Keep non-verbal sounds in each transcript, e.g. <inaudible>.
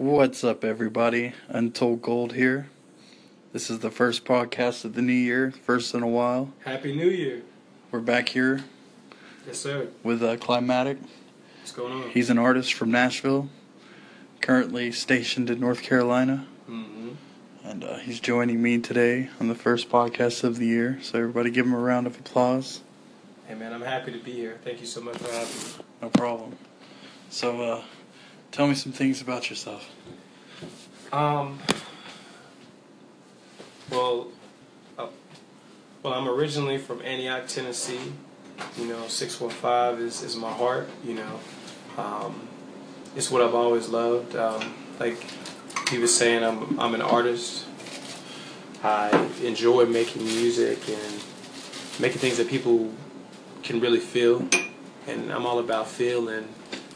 What's up, everybody? Untold Gold here. This is the first podcast of the new year, first in a while. Happy New Year. We're back here Yes, sir. with uh, Climatic. What's going on? He's an artist from Nashville, currently stationed in North Carolina, mm-hmm. and uh, he's joining me today on the first podcast of the year. So, everybody give him a round of applause. Hey, man, I'm happy to be here. Thank you so much for having me. No problem. So, uh, tell me some things about yourself. Um. Well, uh, well, I'm originally from Antioch, Tennessee. You know, six one five is is my heart. You know, um, it's what I've always loved. Um, like he was saying, I'm I'm an artist. I enjoy making music and making things that people can really feel, and I'm all about feeling,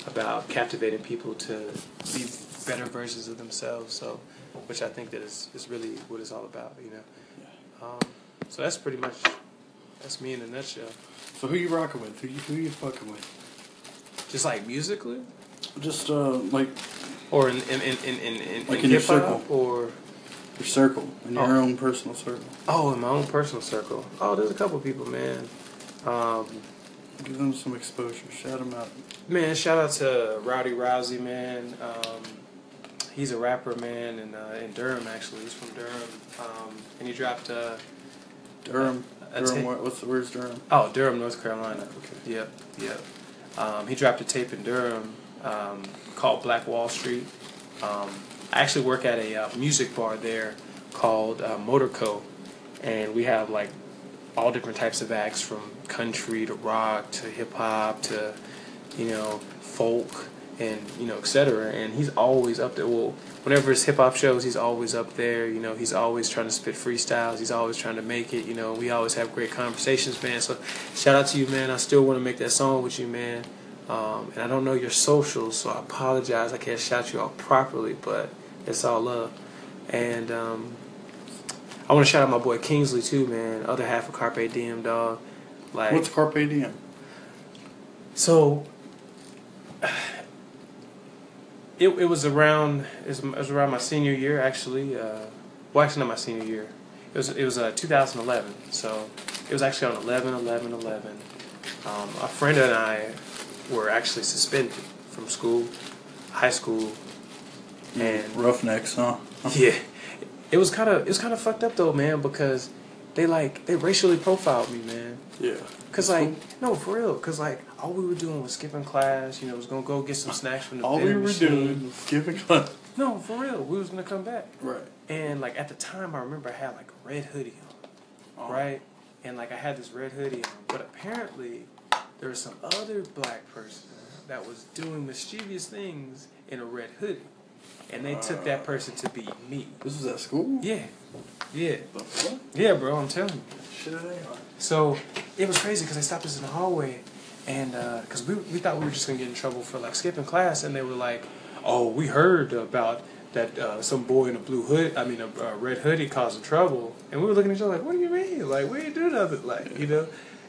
about captivating people to be better versions of themselves. So, which I think that is, is really what it's all about, you know. Um, so that's pretty much that's me in a nutshell. So, who you rocking with? Who you, who you fucking with? Just like musically, Just uh, like or in in in in, in, in, Like in your circle. or your circle, in your Oh. own personal circle. oh, in my own personal circle. Oh, there's a couple people, man. Um, Give them some exposure. Shout them out. Man, shout out to Rowdy Rousey, man. Um, he's a rapper, man, in, uh, in Durham, actually. He's from Durham. Um, and he dropped, uh, Durham. a Durham. tape- What, what's the where's Durham? oh, Durham, North Carolina. Okay. Yep, yep. Um, he dropped a tape in Durham um, called Black Wall Street. Um, I actually work at a uh, music bar there called uh, Motorco, and we have like all different types of acts from country to rock to hip hop to you know folk and you know etc. And he's always up there. Well, whenever it's hip hop shows, he's always up there. You know, he's always trying to spit freestyles. He's always trying to make it. You know, we always have great conversations, man. So shout out to you, man. I still want to make that song with you, man. Um, and I don't know your socials, so I apologize. I can't shout you out properly, but it's all love. And um, I want to shout out my boy Kingsley too, man. Other half of Carpe Diem, dog. Like What's Carpe Diem? so it, it was around it was, it was around my senior year actually. Uh, well, actually not my senior year. It was it was uh, 2011. So it was actually on 11 11 11. Um, a friend and I were actually suspended from school, high school, and Roughnecks, huh? yeah, it was kind of it was kind of fucked up though, man, because they like they racially profiled me, man. Yeah. Cause like no for real, cause like all we were doing was skipping class. You know, was gonna go get some snacks from the All we were machine. doing was giving class. No, for real, we was gonna come back. Right. And like at the time, I remember I had like a red hoodie on, oh. right? And like I had this red hoodie on, but apparently there was some other black person that was doing mischievous things in a red hoodie, and they took that person to be me. This was at school? Yeah, yeah, yeah, bro. I'm telling you. Shit. So it was crazy because they stopped us in the hallway, and because we we thought we were just gonna get in trouble for like skipping class, and they were like, "Oh, we heard about that uh, some boy in a blue hood, I mean a, a red hoodie causing trouble," and we were looking at each other like, "What do you mean? Like we ain't do nothing, like you know."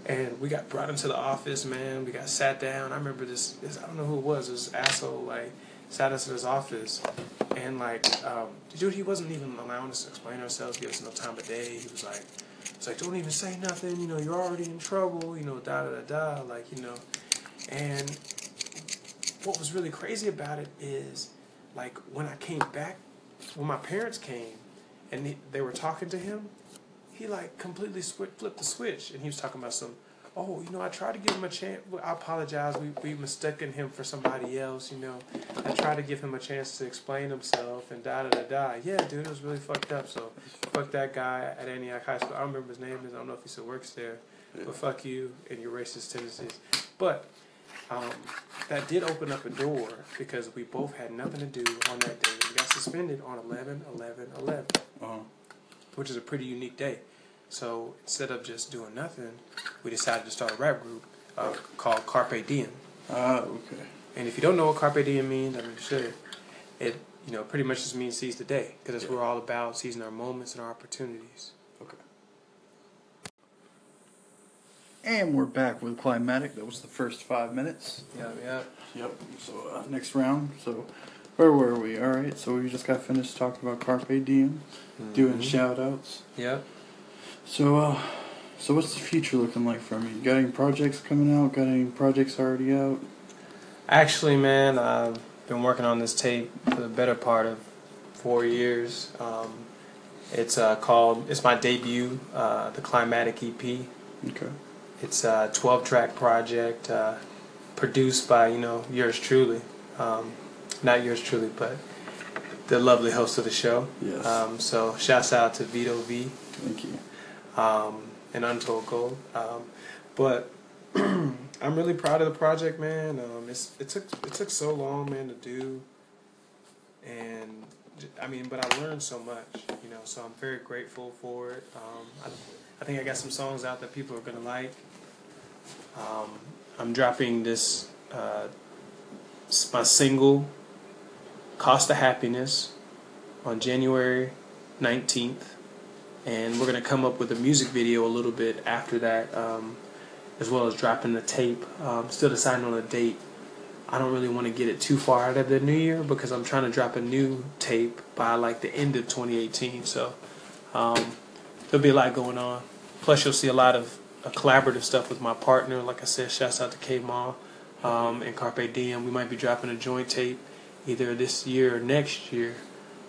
And we got brought into the office, man. We got sat down. I remember this. this I don't know who it was. This asshole like sat us in his office, and like, um, dude, he wasn't even allowing us to explain ourselves, give us no time of day. He was like, it's like, don't even say nothing, you know, you're already in trouble, you know, da da da da, like, you know. And what was really crazy about it is, like, when I came back, when my parents came and they were talking to him, he, like, completely flipped the switch. And he was talking about some, oh, you know, I tried to give him a chance. I apologize. We, we mistaken him for somebody else, you know. I tried to give him a chance to explain himself and da da da da. Yeah, dude, it was really fucked up. So, fuck that guy at Antioch High School. I don't remember his name is. I don't know if he still works there. But fuck you and your racist tendencies. But um, that did open up a door because we both had nothing to do on that day. We got suspended on 11 11 11 Uh-huh. which is a pretty unique day. So instead of just doing nothing, we decided to start a rap group uh, called Carpe Diem. Ah, okay. And if you don't know what Carpe Diem means, I mean, you should. It you know pretty much just means seize the day because that's what we're all about, seizing our moments and our opportunities. Okay. And we're back with Climatic. That was the first five minutes. Yeah, yeah. Yep. So uh, next round. So Where were we? All right, so we just got finished talking about Carpe Diem, doing Mhm. shout outs. Yep. So, uh, so what's the future looking like for me? You got any projects coming out? Got any projects already out? Actually, man, I've been working on this tape for the better part of four years. Um, it's uh, called. It's my debut, uh, the Climatic EP. Okay. It's a 12 track project uh, produced by, you know, yours truly. Um, not yours truly, but the lovely host of the show. Yes. Um, so, shouts out to Vito V Thank you. Um, and Untold Gold. Um, but <clears throat> I'm really proud of the project, man. Um, it's, it took it took so long, man, to do, and I mean, but I learned so much, you know. So I'm very grateful for it. Um, I, I think I got some songs out that people are gonna like. Um, I'm dropping this uh, my single, "Cost of Happiness," on January 19th and we're gonna come up with a music video a little bit after that, um, as well as dropping the tape. Um, still deciding on a date. I don't really want to get it too far out of the new year because I'm trying to drop a new tape by like the end of 2018. So um, there'll be a lot going on. Plus, you'll see a lot of uh, collaborative stuff with my partner. Like I said, shouts out to K Ma um, and Carpe Diem. We might be dropping a joint tape either this year or next year.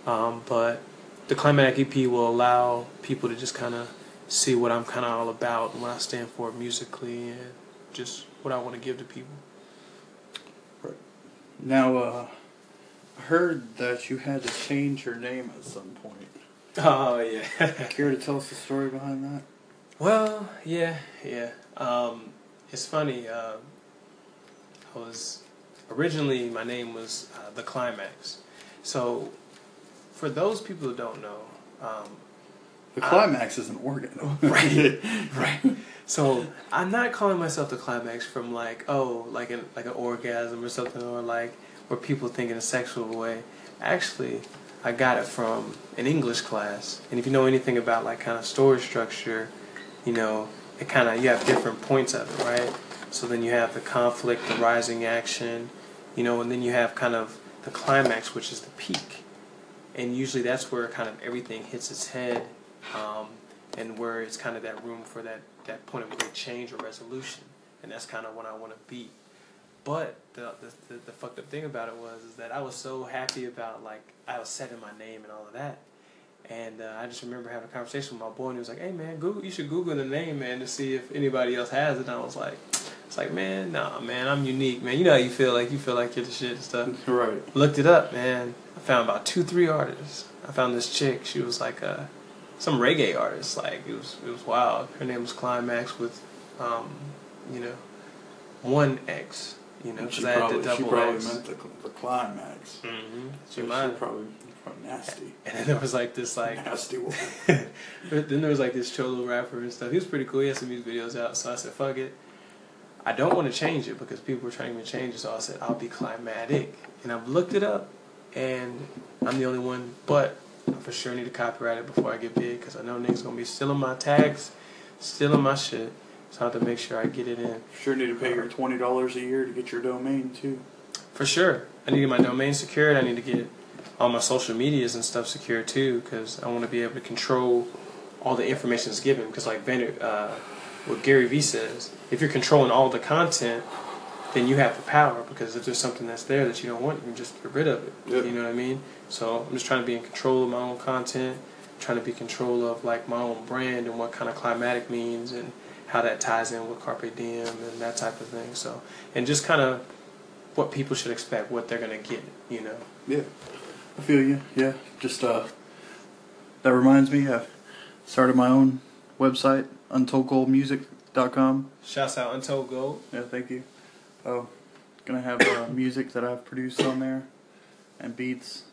Um, but the Climatic EP will allow people to just kind of see what I'm kind of all about and what I stand for musically and just what I want to give to people. Right. Now, uh, I heard that you had to change your name at some point. <laughs> Oh yeah. <laughs> Care to tell us the story behind that? well, yeah, yeah. Um, it's funny. Uh, I was originally my name was uh, the Climax. So, for those people who don't know, um, The I- climax is an organ. <laughs> Right. <laughs> right. So I'm not calling myself the climax from like oh like an like an orgasm or something or like where people think in a sexual way. Actually, I got it from an English class, and if you know anything about like kind of story structure, you know it kind of you have different points of it, right? So then you have the conflict, the rising action, you know, and then you have kind of the climax, which is the peak, and usually that's where kind of everything hits its head. Um, and where it's kind of that room for that, that point of great change or resolution. And that's kind of what I want to be. But the, the, the, the fucked up thing about it was is that I was so happy about like I was setting my name and all of that. And uh, I just remember having a conversation with my boy and he was like, "Hey man, Google, you should Google the name man to see if anybody else has it." And I was like, "It's like man, nah man, I'm unique man. You know how you feel like you feel like you're the shit and stuff." <laughs> right. Looked it up, man. I found about two, three artists. I found this chick. She was like a some reggae artist. Like it was, it was wild. Her name was Climax with, um, you know, one X. You know, because I had the double she probably X. meant the, the climax. Mm-hmm. She So she might. probably, probably nasty. <laughs> And then there was like this <laughs> like. nasty woman. Then there was like this cholo rapper and stuff. He was pretty cool. He had some music videos out. So I said, fuck it. I don't want to change it because people were trying to change it. So I said, I'll be climatic. And I've looked it up, and I'm the only one. But I for sure need to copyright it before I get big because I know niggas gonna be stealing my tags, stealing my shit. So I have to make sure I get it in. Sure need to pay your twenty dollars a year to get your domain too. For sure. I need to get my domain secured. I need to get all my social medias and stuff secured too because I want to be able to control all the information that's given. Because like Vander, uh, what Gary Vee says, if you're controlling all the content, then you have the power. Because if there's something that's there that you don't want, you can just get rid of it. Yep. You know what I mean? So I'm just trying to be in control of my own content, trying to be in control of like my own brand and what kind of climatic means and how that ties in with Carpe Diem and that type of thing. So and just kind of what people should expect, what they're gonna get. You know. Yeah. I feel you. Yeah. Just uh that reminds me, I started my own website, untoldgoldmusic.com. Shouts out Untold Gold. Yeah, thank you. Oh, gonna have uh, <coughs> music that I've produced on there and beats.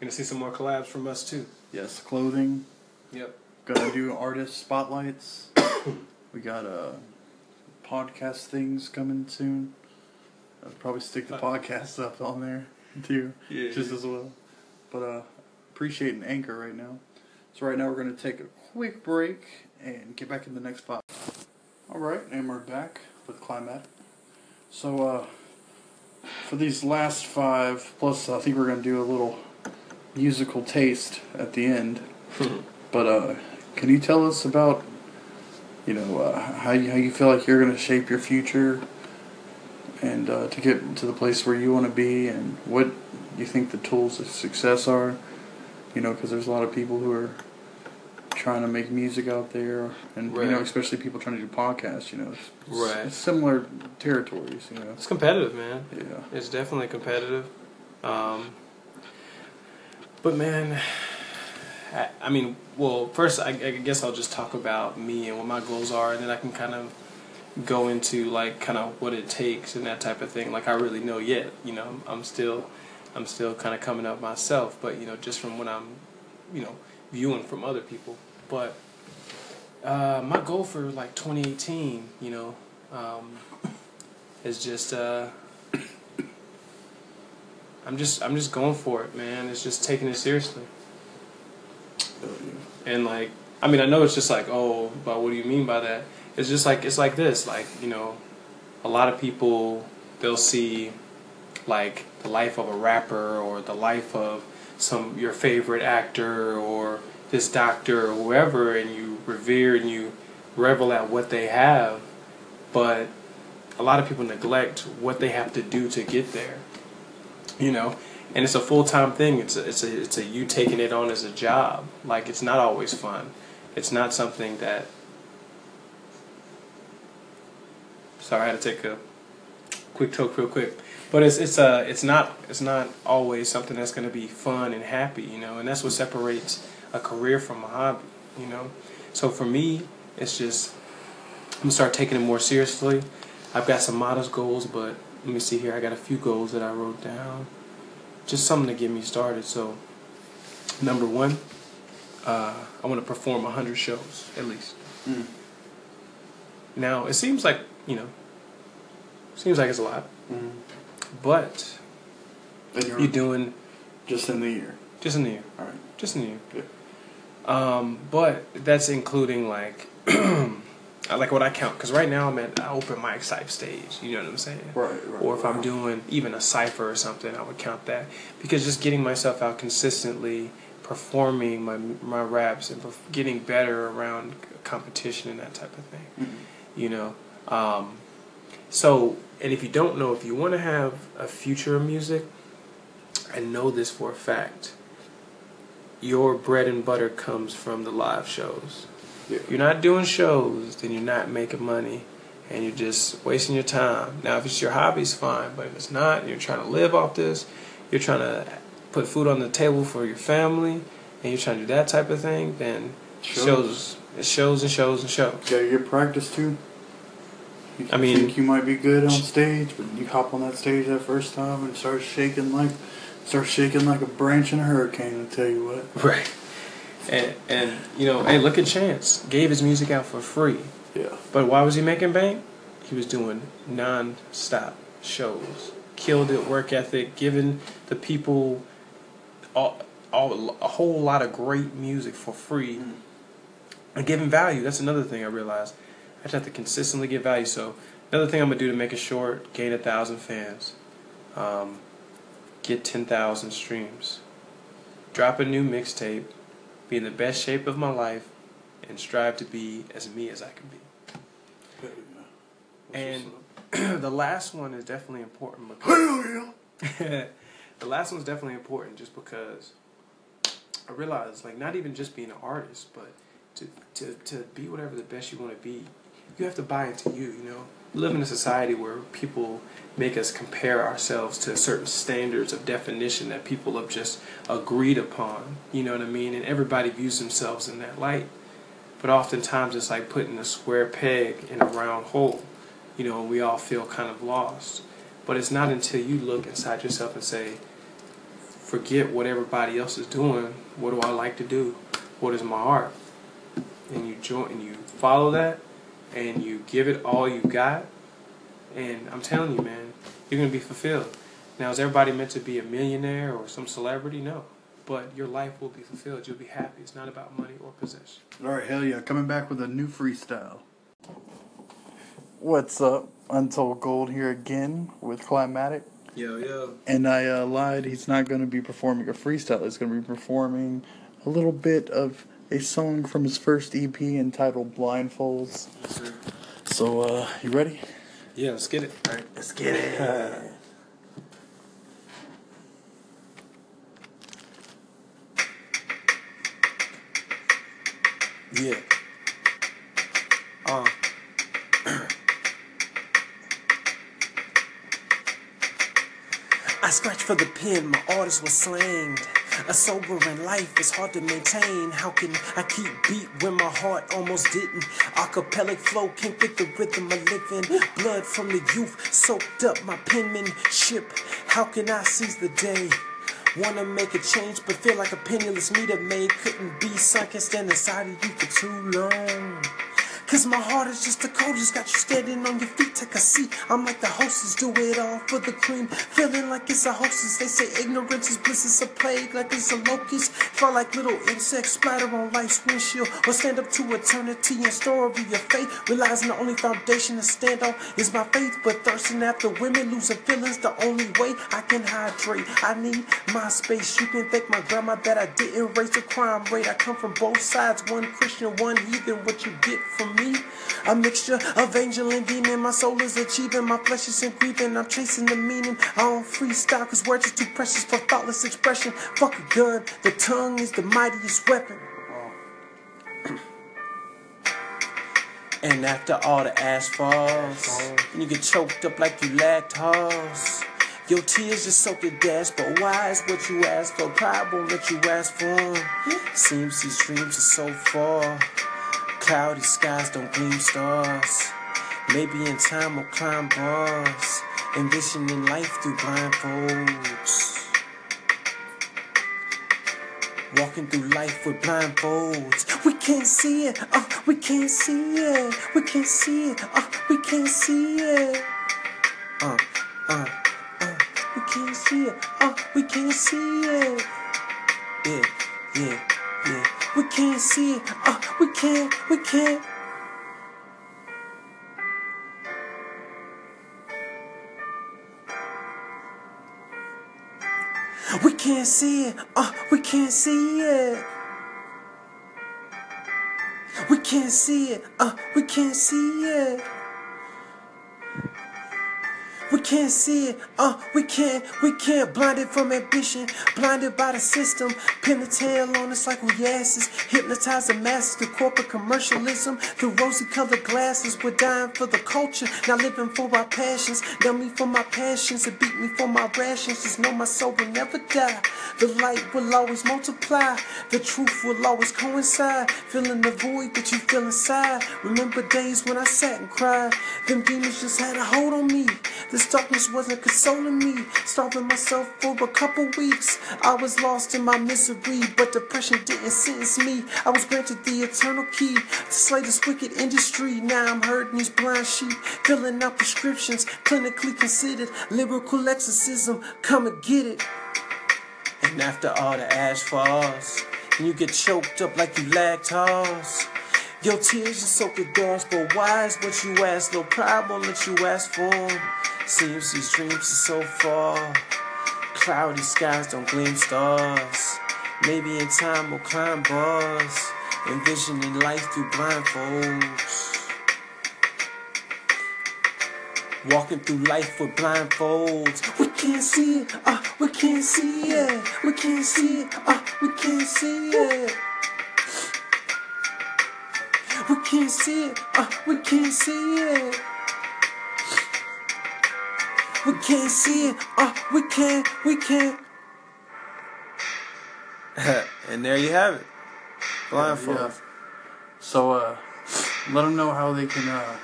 Gonna see some more collabs from us too. Yes, clothing. Yep. Gonna do artist spotlights. <coughs> we got uh podcast things coming soon. I'll probably stick the <laughs> podcast stuff on there <laughs> too, Yeah. just as well. But uh, appreciate an anchor right now. So right now we're gonna take a quick break and get back in the next spot. All right, and we're back with Climatic. So uh, for these last five, plus I think we're gonna do a little musical taste at the end. <laughs> but uh, can you tell us about, you know, uh, how you, how you feel like you're gonna shape your future, and uh, to get to the place where you want to be, and what you think the tools of success are. You know, because there's a lot of people who are trying to make music out there, and you know, especially people trying to do podcasts. You know, it's, Right. it's similar territories. You know, It's competitive, man. yeah. It's definitely competitive. Um, but man, I, I mean, well, first I, I guess I'll just talk about me and what my goals are, and then I can kind of go into like kind of what it takes and that type of thing. Like I really know yet, you know, I'm, I'm still, I'm still kind of coming up myself, but you know, just from what I'm, you know, viewing from other people. But uh, my goal for like 2018, you know, um, is just. Uh, I'm just I'm just going for it, man. It's just taking it seriously. And like I mean, I know it's just like, oh, but what do you mean by that? It's just like it's like this, like, you know, a lot of people they'll see like the life of a rapper or the life of some your favorite actor or this doctor or whoever and you revere and you revel at what they have, but a lot of people neglect what they have to do to get there you know? And it's a full-time thing. It's a, it's a it's a you taking it on as a job. Like it's not always fun. It's not something that sorry i had to take a quick toke real quick. But it's it's uh it's not it's not always something that's going to be fun and happy you know? And that's what separates a career from a hobby you know so for me it's just i'm gonna start taking it more seriously i've got some modest goals but let me see here i got a few goals that i wrote down just something to get me started so number one uh, i want to perform 100 shows at least Mm. now it seems like you know seems like it's a lot Mm. but you're you're doing just in the year. just in the year All right. just in the year Yeah. Um, but that's including like <clears throat> I like what i count because right now i'm at an open mic type stage you know what i'm saying Right. right or if I'm doing even a cipher or something, I would count that because just getting myself out consistently, performing my my raps and getting better around competition and that type of thing, Mhm. you know. Um, so, and if you don't know, if you want to have a future of music, I know this for a fact. Your bread and butter comes from the live shows. Yeah. If you're not doing shows, then you're not making money and you're just wasting your time. Now, if it's your hobby, it's fine, but if it's not, and you're trying to live off this, you're trying to put food on the table for your family, and you're trying to do that type of thing, then Shows. shows, it shows and shows and shows. Gotta get practice too. You I mean- think you might be good on stage, but you hop on that stage that first time and start shaking like, start shaking like a branch in a hurricane. I tell you what. <laughs> Right. And, and you know, hey, look at Chance. Gave his music out for free. Yeah. But why was he making bank? He was doing non-stop shows. Killed it, work ethic, giving the people all, all, a whole lot of great music for free Mm. and giving value. That's another thing I realized. I just have to consistently give value. So another thing I'm gonna do to make it short: gain a thousand fans, um, get ten thousand streams, drop a new mixtape, be in the best shape of my life, and strive to be as me as I can be. And <clears throat> the last one is definitely important because <laughs> the last one's definitely important just because I realize like not even just being an artist, but to to, to be whatever the best you want to be, you have to buy into you. You know, live in a society where people make us compare ourselves to certain standards of definition that people have just agreed upon. You know what I mean? And everybody views themselves in that light. But oftentimes it's like putting a square peg in a round hole. You know, we all feel kind of lost. But it's not until you look inside yourself and say, forget what everybody else is doing. What do I like to do? What is my heart? And you join and you follow that and you give it all you got. And I'm telling you, man, you're gonna be fulfilled. Now, is everybody meant to be a millionaire or some celebrity? No. But your life will be fulfilled. You'll be happy. It's not about money or possession. All right, hell yeah! Coming back with a new freestyle. What's up? Untold Gold here again with Climatic. Yo, yo. And I uh, lied. He's not going to be performing a freestyle. He's going to be performing a little bit of a song from his first EP entitled Blindfolds. So, uh, you ready? Yeah, let's get it. All right, let's get it. <laughs> Yeah. Uh. <clears throat> I scratched for the pen, my artist was slanged. A sobering life is hard to maintain. How can I keep beat when my heart almost didn't? Acapellic flow can't fit the rhythm I live in. Blood from the youth soaked up my penmanship. How can I seize the day? Wanna make a change, but feel like a penniless meter maid couldn't be sunk and stand inside of you for too long. Cause my heart is just a cold, just got you standing on your feet. Take a seat. I'm like the hostess, do it all for the cream. Feeling like it's a hostess. They say ignorance is bliss, it's a plague, like it's a locust. Felt like little insects splatter on life's windshield. Or stand up to eternity and store over your faith. Realizing the only foundation to stand on is my faith. But thirsting after women, losing feelings, the only way I can hydrate. I need my space. You can thank my grandma that I didn't raise the crime rate. I come from both sides, one Christian, one heathen. What you get from me? A mixture of angel and demon. My soul is achieving, my flesh is in grieving. I'm chasing the meaning. I don't freestyle, cause words are too precious for thoughtless expression. Fuck a gun, the tongue is the mightiest weapon. <clears throat> And after all the ash falls, and you get choked up like you lactose. Your tears just soak your dash, but why is what you ask for? Pride won't let you ask for 'em. Seems these dreams are so far. Cloudy skies don't gleam stars. Maybe in time we'll climb bars. Envisioning life through blindfolds. Walking through life with blindfolds. We can't see it, oh, we can't see it. We can't see it, oh, we can't see it. Uh, uh, uh, we can't see it, oh, we can't see it. Yeah, yeah, yeah. We can't see it, oh, we can't, we can't. We can't see it. Oh, we can't see it. We can't see it. Uh, we can't see it. We can't see it. Uh, we can't. We can't. Blinded from ambition. Blinded by the system. Pin the tail on us like we asses. Hypnotize the masses through corporate commercialism. Through rosy colored glasses. We're dying for the culture. Not living for our passions. Numb me for my passions. And beat me for my rations. Just know my soul will never die. The light will always multiply. The truth will always coincide. Filling the void that you feel inside. Remember days when I sat and cried. Them demons just had a hold on me. This darkness wasn't consoling me. Starving myself for a couple weeks. I was lost in my misery, but depression didn't sentence me. I was granted the eternal key to slay this wicked industry. Now I'm hurting these blind sheep, filling out prescriptions, clinically considered lyrical exorcism. Come and get it. And after all the ash falls, and you get choked up like you lactose. Your tears just soak the doors, but why is what you ask? No pride won't let you ask for. Seems these dreams are so far. Cloudy skies don't gleam stars. Maybe in time we'll climb bars. Envisioning life through blindfolds. Walking through life with blindfolds. We can't see it, uh, we can't see it. We can't see it, uh, we can't see it. We can't see it, uh, we can't see it. We can't see it, uh, we can't, we can't. <laughs> and there you have it. Blindfold. Yeah. So, uh, let them know how they can uh,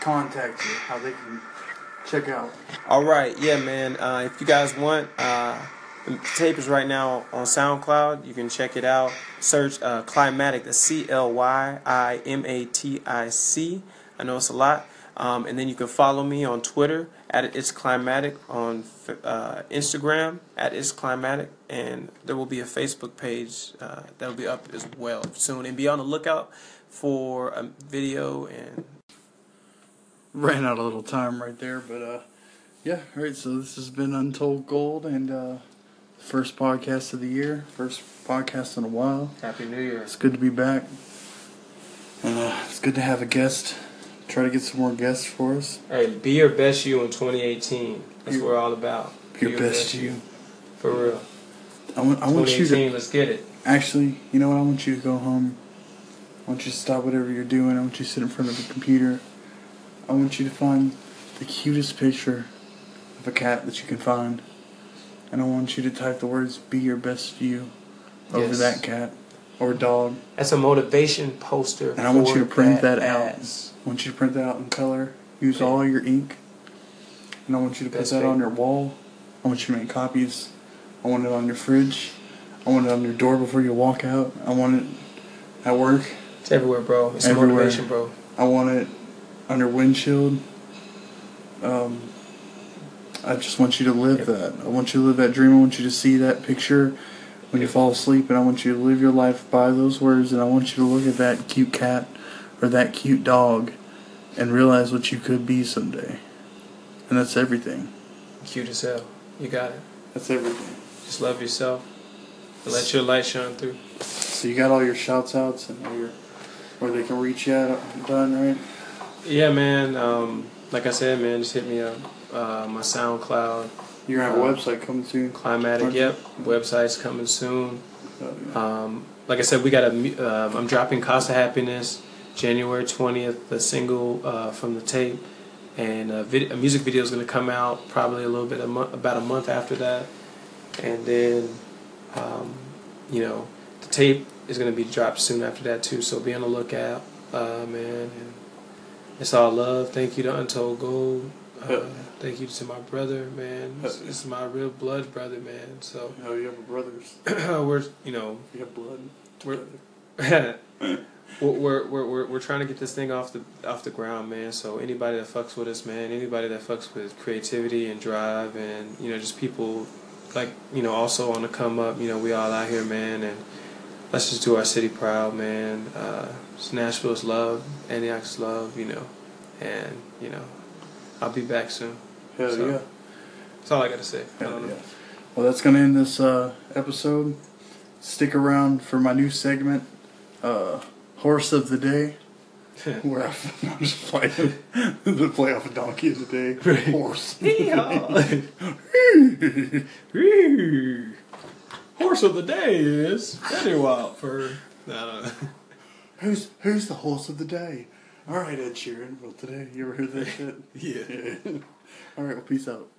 contact you, how they can check out. All right, yeah, man. Uh, if you guys want, uh, the tape is right now on SoundCloud. You can check it out. Search uh, Clymatic, the C L Y I M A T I C. I know it's a lot. Um, and then you can follow me on Twitter at It's Climatic, on uh, Instagram at It's Climatic, and there will be a Facebook page uh, that will be up as well soon. And be on the lookout for a video and Ran out a little time right there, but uh, Yeah, all right. So this has been Untold Gold and uh, first podcast of the year, first podcast in a while. Happy New Year. It's good to be back, and uh, it's good to have a guest. Try to get some more guests for us. Hey, be your best you in 2018. That's what we're all about. Your, your best, best you. For real. I want, I want you to. Let's get it. Actually, you know what? I want you to go home. I want you to stop whatever you're doing. I want you to sit in front of the computer. I want you to find the cutest picture of a cat that you can find. And I want you to type the words "Be your best you" over yes. that cat or dog. That's a motivation poster. And I want you to print that, that out. I want you to print that out in color. Use okay. all your ink. And I want you to best put that on your wall. I want you to make copies. I want it on your fridge. I want it on your door before you walk out. I want it at work. It's everywhere, bro. It's everywhere. motivation, bro. I want it on your windshield. Um, I just want you to live that. I want you to live that dream. I want you to see that picture when you fall asleep, and I want you to live your life by those words. And I want you to look at that cute cat or that cute dog and realize what you could be someday. And that's everything. Cute as hell. You got it. That's everything. Just love yourself. And Let your light shine through. So you got all your shouts outs and all your where they can reach you at done, right? Yeah, man. Um, like I said, man, just hit me up. Uh, my SoundCloud. You're gonna have a uh, website coming soon. Climatic, yep. Website's coming soon. Oh, um, like I said, we got a. Uh, I'm dropping Cost of Happiness January 20th, the single uh, from the tape, and a, vid- a music video is gonna come out probably a little bit a month, about a month after that, and then, um, you know, the tape is gonna be dropped soon after that too. So be on the lookout, uh, man. And it's all love. Thank you to Untold Gold. Uh, thank you to my brother, man. This is my real blood brother, man. So. You have brothers. <clears throat> we're you know. You have blood. We're. <laughs> <laughs> we're, we're, we're, we're trying to get this thing off the off the ground, man. So anybody that fucks with us, man, anybody that fucks with creativity and drive, and you know, just people like you know, also on the come up. You know, we all out here, man, and let's just do our city proud, man. Uh, it's Nashville's love, Antioch's love, you know, and you know, I'll be back soon. Hell so, yeah. That's all I got to say. Hell yeah. Well, that's gonna end this uh, episode. Stick around for my new segment, uh, Horse of the Day. <laughs> where I'm just playing <laughs> the play off a donkey of the day. Horse. <laughs> horse of the day is Eddie Watford. I don't. Who's who's the horse of the day? All right, Ed Sheeran. Well, today you ever heard that shit? yeah. yeah. All right. Well, peace out.